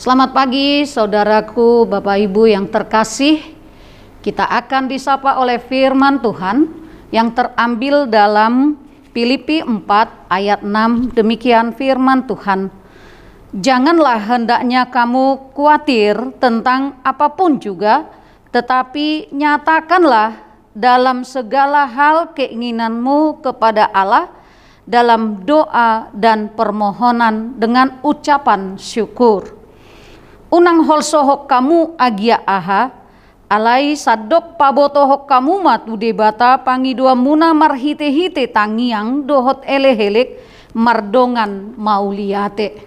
Selamat pagi saudaraku, Bapak Ibu yang terkasih. Kita akan disapa oleh firman Tuhan yang terambil dalam Filipi 4 ayat 6. Demikian firman Tuhan. Janganlah hendaknya kamu khawatir tentang apa pun juga, tetapi nyatakanlah dalam segala hal keinginanmu kepada Allah dalam doa dan permohonan dengan ucapan syukur unang holsohok kamu agia aha. Alai sadok pabotohok kamu matu debata pangi dua muna marhite hite tangiang dohot elehelek mardongan mauliate.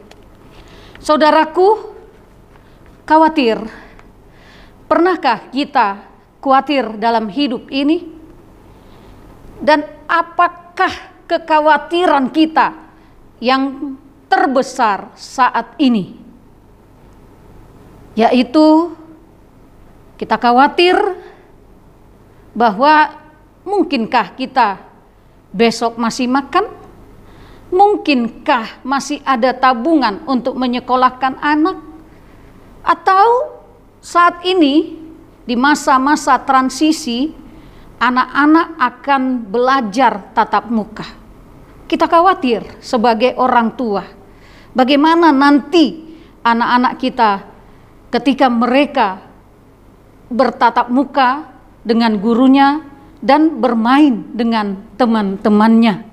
Saudaraku khawatir. Pernahkah kita khawatir dalam hidup ini? Dan apakah kekhawatiran kita yang terbesar saat ini yaitu kita khawatir bahwa mungkinkah kita besok masih makan? Mungkinkah masih ada tabungan untuk menyekolahkan anak? Atau saat ini di masa-masa transisi anak-anak akan belajar tatap muka. Kita khawatir sebagai orang tua bagaimana nanti anak-anak kita ketika mereka bertatap muka dengan gurunya dan bermain dengan teman-temannya.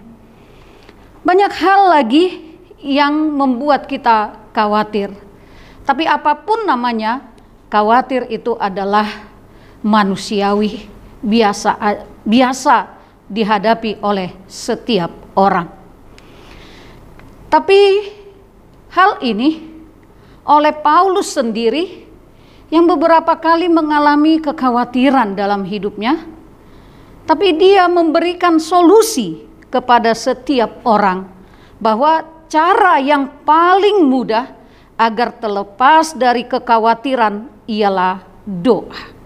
Banyak hal lagi yang membuat kita khawatir. Tapi apa pun namanya, khawatir itu adalah manusiawi, biasa biasa dihadapi oleh setiap orang. Tapi hal ini oleh Paulus sendiri yang beberapa kali mengalami kekhawatiran dalam hidupnya, tapi dia memberikan solusi kepada setiap orang bahwa cara yang paling mudah agar terlepas dari kekhawatiran ialah doa.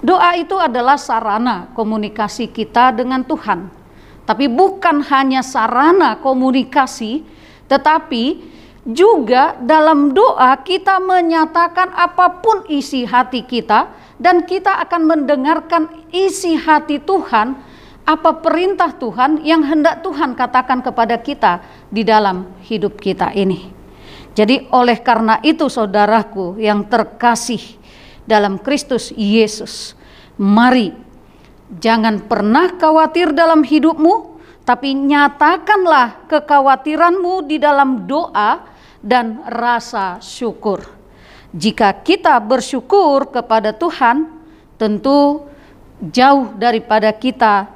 Doa itu adalah sarana komunikasi kita dengan Tuhan, tapi bukan hanya sarana komunikasi, tetapi juga dalam doa kita menyatakan apa pun isi hati kita dan kita akan mendengarkan isi hati Tuhan apa perintah Tuhan yang hendak Tuhan katakan kepada kita di dalam hidup kita ini. Jadi oleh karena itu saudaraku yang terkasih dalam Kristus Yesus, mari jangan pernah khawatir dalam hidupmu, tapi nyatakanlah kekhawatiranmu di dalam doa dan rasa syukur. Jika kita bersyukur kepada Tuhan, tentu jauh daripada kita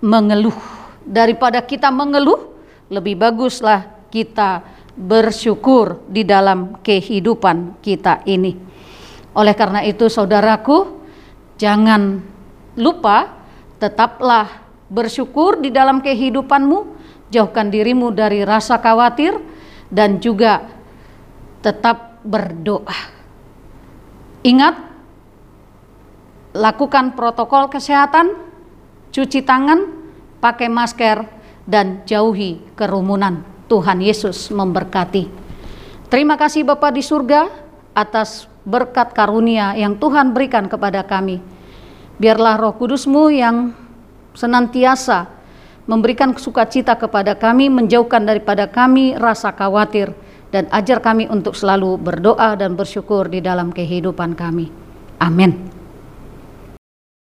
mengeluh. Daripada kita mengeluh, lebih baguslah kita bersyukur di dalam kehidupan kita ini. Oleh karena itu, saudaraku, jangan lupa tetaplah bersyukur di dalam kehidupanmu, jauhkan dirimu dari rasa khawatir dan juga tetap berdoa. Ingat, lakukan protokol kesehatan, cuci tangan, pakai masker, dan jauhi kerumunan. Tuhan Yesus memberkati. Terima kasih Bapak di surga atas berkat karunia yang Tuhan berikan kepada kami. Biarlah roh kudusmu yang senantiasa memberikan sukacita kepada kami, menjauhkan daripada kami rasa khawatir, dan ajar kami untuk selalu berdoa dan bersyukur di dalam kehidupan kami. Amin.